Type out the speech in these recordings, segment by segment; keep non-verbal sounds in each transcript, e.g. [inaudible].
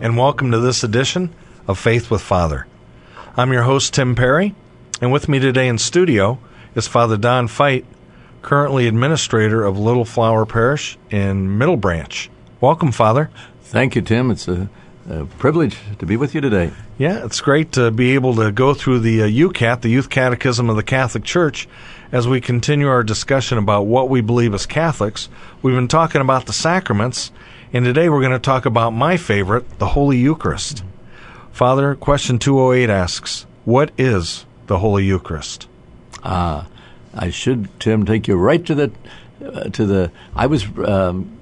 and welcome to this edition of Faith with Father. I'm your host, Tim Perry, and with me today in studio is Father Don Fite, currently administrator of Little Flower Parish in Middle Branch. Welcome, Father. Thank you, Tim. It's a, a privilege to be with you today. Yeah, it's great to be able to go through the uh, YOUCAT, the Youth Catechism of the Catholic Church, as we continue our discussion about what we believe as Catholics. We've been talking about the sacraments, and today we're going to talk about my favorite, the Holy Eucharist. Father, question 208 asks, What is the Holy Eucharist? Ah, I should, Tim, take you right to the uh, to the. I was um,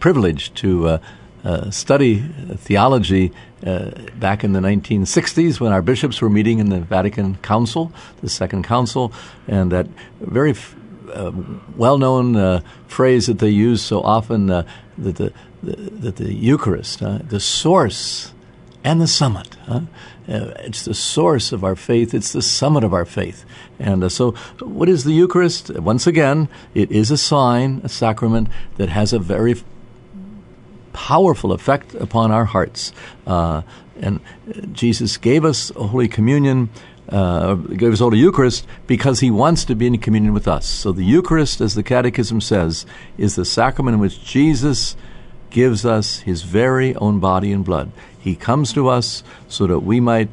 privileged to uh, study theology uh, back in the 1960s when our bishops were meeting in the Vatican Council, the Second Council, and that very f- uh, well-known uh, phrase that they use so often uh, that the, the that the Eucharist, the source and the summit. Huh? Uh, it's the source of our faith. It's the summit of our faith. And uh, so, what is the Eucharist? Once again, it is a sign, a sacrament that has a very powerful effect upon our hearts. Uh, and Jesus gave us Holy Communion, uh, gave us Holy Eucharist because He wants to be in communion with us. So the Eucharist, as the Catechism says, is the sacrament in which Jesus gives us His very own body and blood. He comes to us so that we might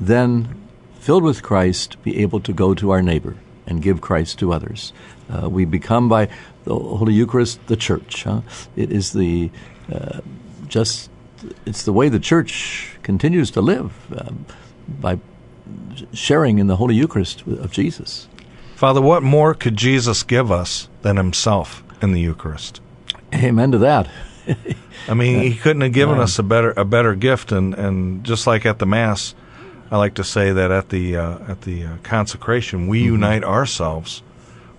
then, filled with Christ, be able to go to our neighbor and give Christ to others. Uh, we become by the Holy Eucharist the Church. Huh? It is the uh, just it's the way the Church continues to live uh, by sharing in the Holy Eucharist of Jesus. Father, what more could Jesus give us than Himself in the Eucharist? Amen to that. I mean, He [laughs] couldn't have given us a better a better gift, and, and just like at the Mass, I like to say that at the uh, at the uh, consecration, we mm-hmm. unite ourselves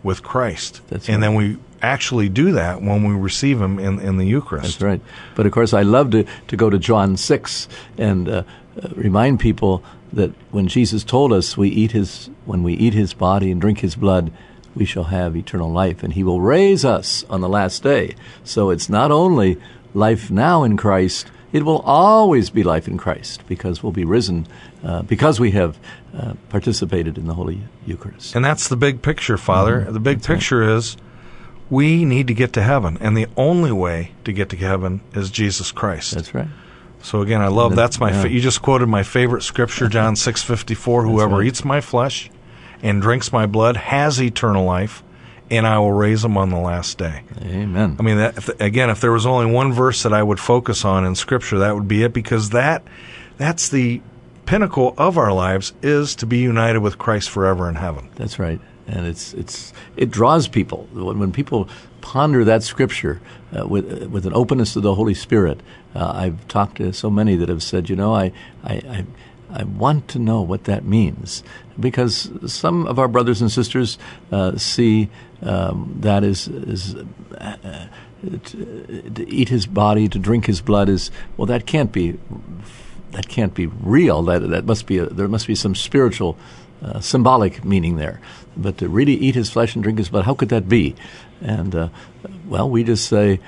with Christ, That's and right. then we actually do that when we receive Him in, in the Eucharist. That's right. But of course, I love to, to go to John 6 and uh, uh, remind people that when Jesus told us we eat his, when we eat his body and drink his blood, we shall have eternal life, and he will raise us on the last day. So it's not only life now in Christ, it will always be life in Christ because we'll be risen uh, because we have uh, participated in the Holy Eucharist. And that's the big picture, Father. Mm-hmm. The big That's right. picture is we need to get to heaven, and the only way to get to heaven is Jesus Christ. That's right. So again, I love that's my. yeah. Fa- you just quoted my favorite scripture, John six fifty four. [laughs] Whoever right. eats my flesh and drinks my blood has eternal life, and I will raise them on the last day. Amen. I mean, that, if, again, if there was only one verse that I would focus on in Scripture, that would be it, because that that's the pinnacle of our lives is to be united with Christ forever in heaven. That's right, and it's it's it draws people when, when people ponder that scripture uh, with uh, with an openness to the Holy Spirit. Uh, I've talked to so many that have said, you know, I I. I I want to know what that means because some of our brothers and sisters uh, see um, that as, as uh, to, to eat his body, to drink his blood is well. That can't be that can't be real. That that must be a, there must be some spiritual, uh, symbolic meaning there. But to really eat his flesh and drink his blood, how could that be? And uh, well, we just say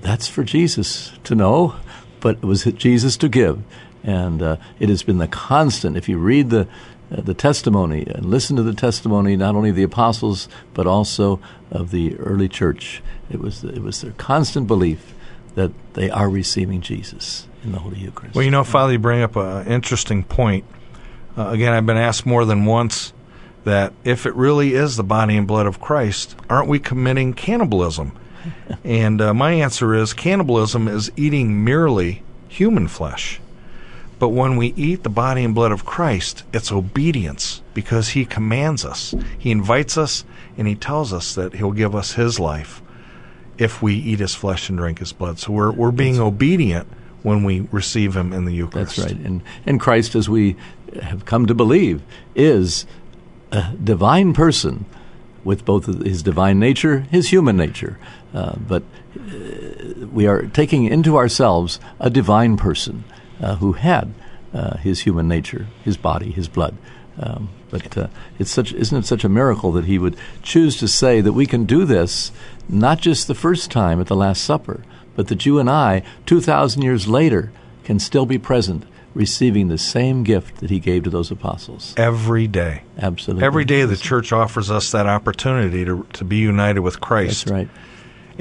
that's for Jesus to know, but it was Jesus to give, and uh, it has been the constant. If you read the uh, the testimony and listen to the testimony, not only of the apostles but also of the early church, it was it was their constant belief that they are receiving Jesus in the Holy Eucharist. Well, you know, Father, you bring up an interesting point. Uh, again, I've been asked more than once that if it really is the body and blood of Christ, aren't we committing cannibalism? [laughs] and uh, my answer is cannibalism is eating merely human flesh. But when we eat the body and blood of Christ, it's obedience because He commands us. He invites us and He tells us that He'll give us His life if we eat His flesh and drink His blood. So we're, we're being obedient when we receive Him in the Eucharist. That's right. And, and Christ, as we have come to believe, is a divine person with both his divine nature, his human nature. Uh, but uh, we are taking into ourselves a divine person who had uh, his human nature, his body, his blood. Um, but uh, it's such, isn't it such a miracle that he would choose to say that we can do this not just the first time at the Last Supper, but that you and I, 2,000 years later, can still be present receiving the same gift that he gave to those apostles. Every day. Absolutely. Every day the church offers us that opportunity to, to be united with Christ. That's right.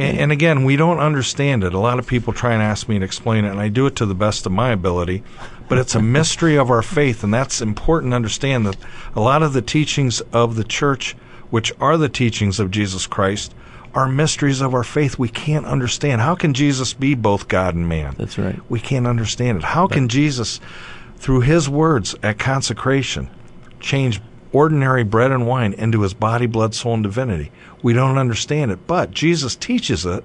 And, and, again, we don't understand it. A lot of people try and ask me to explain it, and I do it to the best of my ability. But it's a [laughs] mystery of our faith, and that's important to understand that a lot of the teachings of the church, which are the teachings of Jesus Christ, are mysteries of our faith we can't understand. How can Jesus be both God and man? That's right. We can't understand it. How can Jesus, through his words at consecration, change ordinary bread and wine into his body, blood, soul, and divinity? We don't understand it, but Jesus teaches it.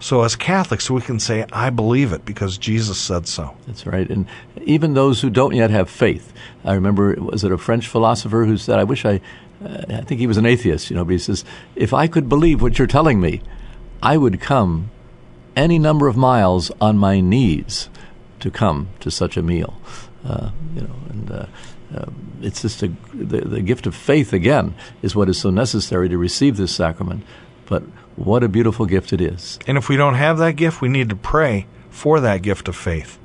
So, as Catholics, we can say, I believe it because Jesus said so. That's right. And even those who don't yet have faith, I remember, was it a French philosopher who said, I wish I uh, I think he was an atheist, you know, but he says, if I could believe what you're telling me, I would come any number of miles on my knees to come to such a meal. Uh, you know, and uh, uh, it's just a, the, the gift of faith again is what is so necessary to receive this sacrament. But what a beautiful gift it is. And if we don't have that gift, we need to pray for that gift of faith,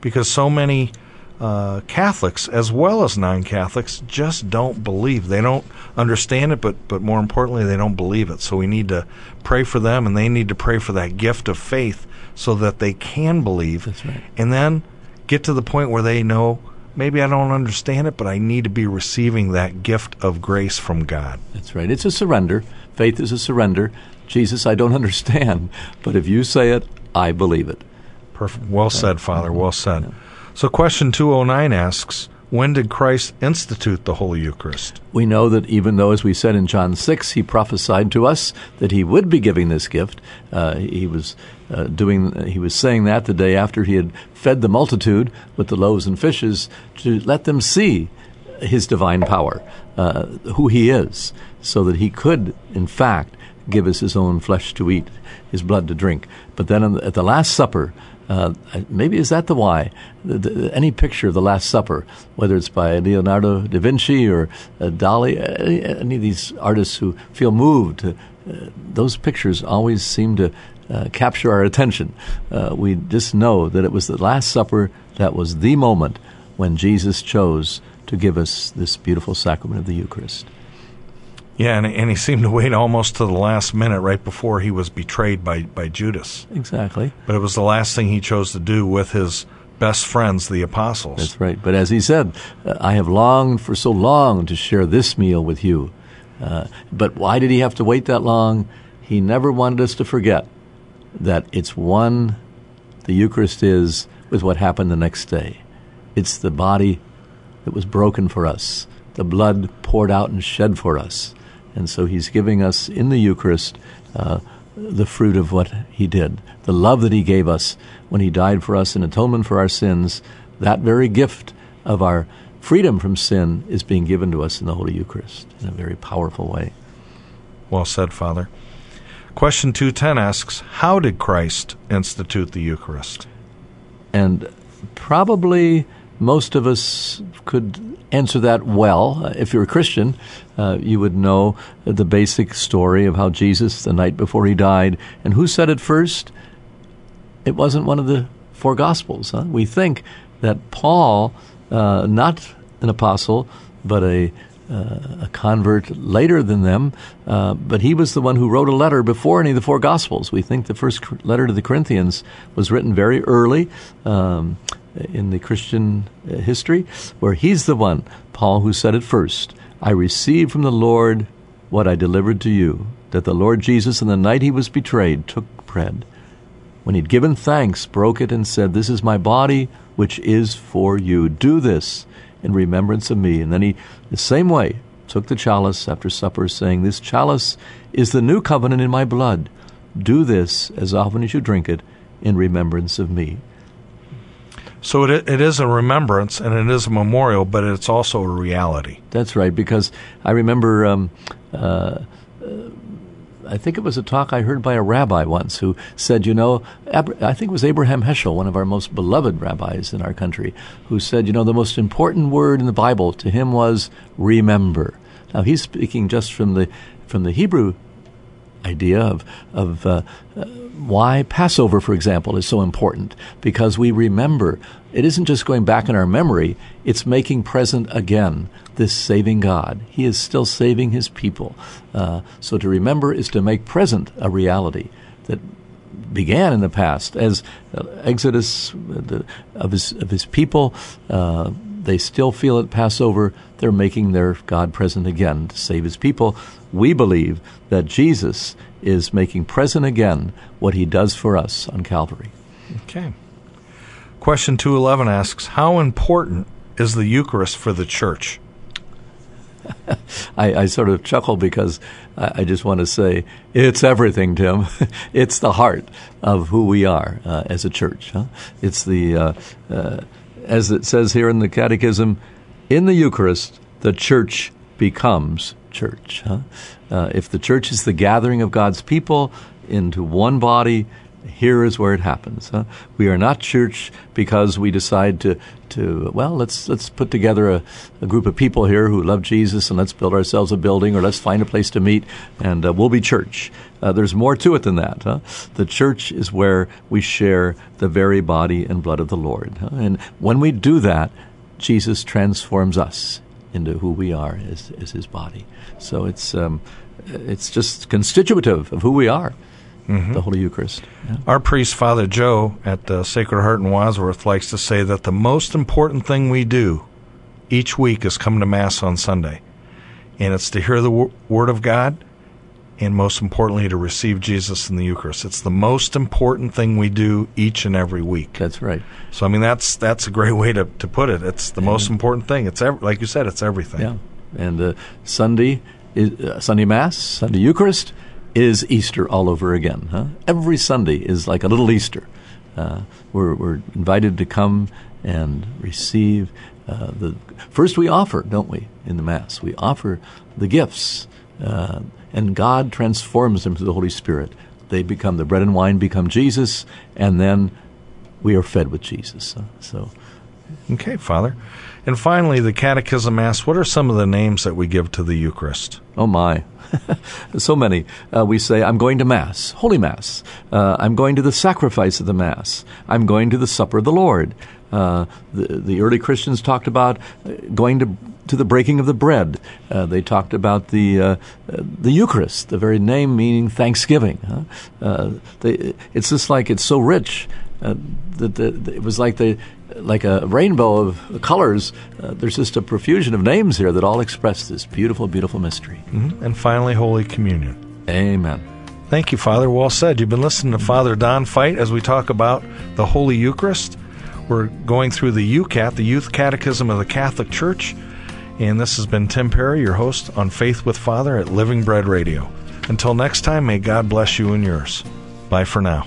because so many uh, Catholics as well as non-Catholics just don't believe. They don't understand it, but but more importantly, they don't believe it. So we need to pray for them, and they need to pray for that gift of faith so that they can believe. That's right. And then get to the point where they know maybe I don't understand it, but I need to be receiving that gift of grace from God. That's right. It's a surrender. Faith is a surrender. Jesus, I don't [laughs] understand, but if you say it, I believe it. Perfect. Well said, Father. Well said. So, question 209 asks When did Christ institute the Holy Eucharist? We know that even though, as we said in John 6, he prophesied to us that he would be giving this gift, uh, he was uh, doing he was saying that the day after he had fed the multitude with the loaves and fishes to let them see his divine power, uh, who he is, so that he could, in fact, give us his own flesh to eat, his blood to drink. But then at the Last Supper, uh, maybe is that the why? The, the, any picture of the Last Supper, whether it's by Leonardo da Vinci or uh, Dali, any, any, of these artists who feel moved, uh, those pictures always seem to uh, capture our attention. Uh, we just know that it was the Last Supper that was the moment when Jesus chose to give us this beautiful sacrament of the Eucharist. Yeah, and, and he seemed to wait almost to the last minute right before he was betrayed by, by Judas. Exactly. But it was the last thing he chose to do with his best friends, the apostles. That's right. But as he said, uh, I have longed for so long to share this meal with you. Uh, but why did he have to wait that long? He never wanted us to forget that it's one, the Eucharist is, with what happened the next day. It's the body that was broken for us, the blood poured out and shed for us. And so he's giving us in the Eucharist uh, the fruit of what he did, the love that he gave us when he died for us in atonement for our sins. That very gift of our freedom from sin is being given to us in the Holy Eucharist in a very powerful way. Well said, Father. Question 210 asks How did Christ institute the Eucharist? And probably most of us could answer that well. Uh, if you're a Christian, uh, you would know the basic story of how Jesus, the night before he died, and who said it first? It wasn't one of the four Gospels. Huh? We think that Paul, uh, not an apostle, but a uh, a convert later than them, uh, but he was the one who wrote a letter before any of the four Gospels. We think the first letter to the Corinthians was written very early. Um, in the Christian uh, history, where he's the one, Paul, who said it first I received from the Lord what I delivered to you, that the Lord Jesus, in the night he was betrayed, took bread. When he'd given thanks, broke it and said, This is my body, which is for you. Do this in remembrance of me. And then he, the same way, took the chalice after supper, saying, This chalice is the new covenant in my blood. Do this as often as you drink it in remembrance of me So it, it is a remembrance and it is a memorial, but it's also a reality. That's right, because I remember. Um, uh, I think it was a talk I heard by a rabbi once who said, you know, I think it was Abraham Heschel, one of our most beloved rabbis in our country, who said, you know, the most important word in the Bible to him was remember. Now he's speaking just from the from the Hebrew idea of of uh, uh, why Passover, for example, is so important because we remember. It isn't just going back in our memory; it's making present again this saving God. He is still saving His people. Uh, so to remember is to make present a reality that began in the past as uh, Exodus uh, of His of His people. Uh, they still feel at Passover they're making their God present again to save his people. We believe that Jesus is making present again what he does for us on Calvary. Okay. Question 211 asks How important is the Eucharist for the church? [laughs] I, I, sort of chuckle because I, I, just want to say it's everything, Tim. [laughs] it's the heart of who we are uh, as a church. Huh? It's the, uh, uh, as it says here in the Catechism, in the Eucharist, the church becomes church. Huh? Uh, if the church is the gathering of God's people into one body, here is where it happens. Huh? We are not church because we decide to, to well, let's let's put together a, a, group of people here who love Jesus and let's build ourselves a building or let's find a place to meet and uh, we'll be church. Uh, there's more to it than that. Huh? The church is where we share the very body and blood of the Lord. Huh? And when we do that, Jesus transforms us into who we are as, as His body. So it's um, it's just constitutive of who we are. Mm-hmm. The Holy Eucharist. Yeah. Our priest, Father Joe, at the Sacred Heart in Wadsworth, likes to say that the most important thing we do each week is come to Mass on Sunday, and it's to hear the w- Word of God and most importantly, to receive Jesus in the Eucharist. It's the most important thing we do each and every week. That's right. So, I mean, that's that's a great way to, to put it. It's the and most important thing. It's ev- like you said, it's everything. Yeah. And uh, Sunday, is, uh, Sunday Mass, Sunday Eucharist is Easter all over again. Huh? Every Sunday is like a little Easter. Uh, we're, we're invited to come and receive uh, the first we offer, don't we, in the Mass? We offer the gifts. Uh, and God transforms them to the Holy Spirit. They become the bread and wine become Jesus, and then we are fed with Jesus. So, okay, Father. And finally, the Catechism asks, "What are some of the names that we give to the Eucharist?" Oh my, [laughs] so many. Uh, we say, "I'm going to Mass, Holy Mass. Uh, I'm going to the sacrifice of the Mass. I'm going to the supper of the Lord." Uh, the, the early Christians talked about uh, going to to the breaking of the bread. Uh, they talked about the uh, the Eucharist, the very name meaning thanksgiving. Huh? Uh, they, it's just like it's so rich uh, that the, it was like the like a rainbow of colors. Uh, there's just a profusion of names here that all express this beautiful, beautiful mystery. Mm-hmm. And finally, Holy Communion. Amen. Thank you, Father. Well said. You've been listening to Father Don Fite as we talk about the Holy Eucharist. We're going through the YOUCAT, the Youth Catechism of the Catholic Church. And this has been Tim Perry, your host on Faith with Father at Living Bread Radio. Until next time, may God bless you and yours. Bye for now.